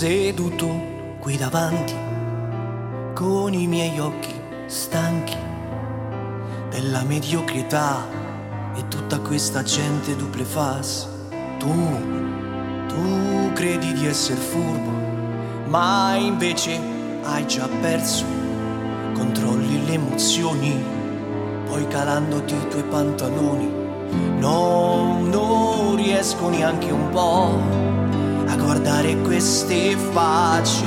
seduto qui davanti con i miei occhi stanchi della mediocrità e tutta questa gente duple face. Tu, tu credi di essere furbo, ma invece hai già perso. Controlli le emozioni, poi calandoti i tuoi pantaloni. No, non riesco neanche un po' guardare queste facce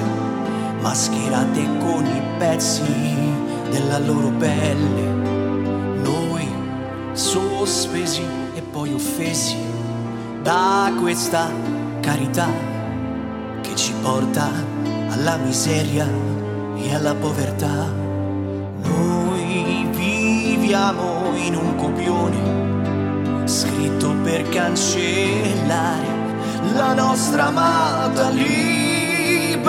mascherate con i pezzi della loro pelle. Noi sospesi e poi offesi da questa carità che ci porta alla miseria e alla povertà. Noi viviamo in un copione scritto per cancellare la nostra amata libertà.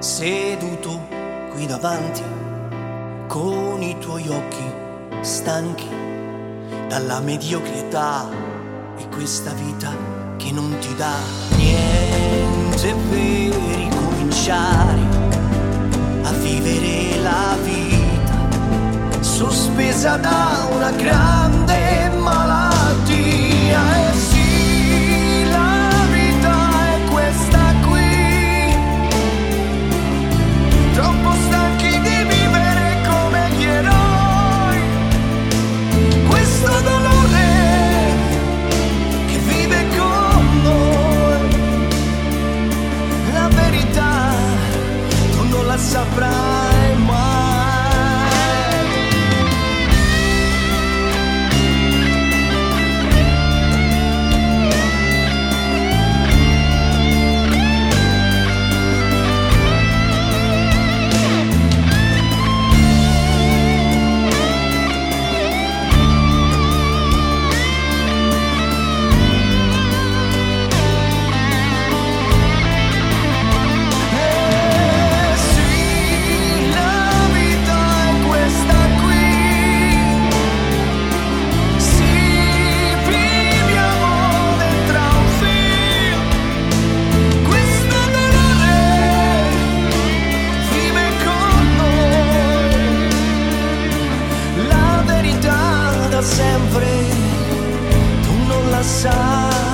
Seduto qui davanti con i tuoi occhi stanchi dalla mediocrità e questa vita che non ti dà niente per ricominciare a vivere la vita sospesa da una grande sempre, tu non la sai.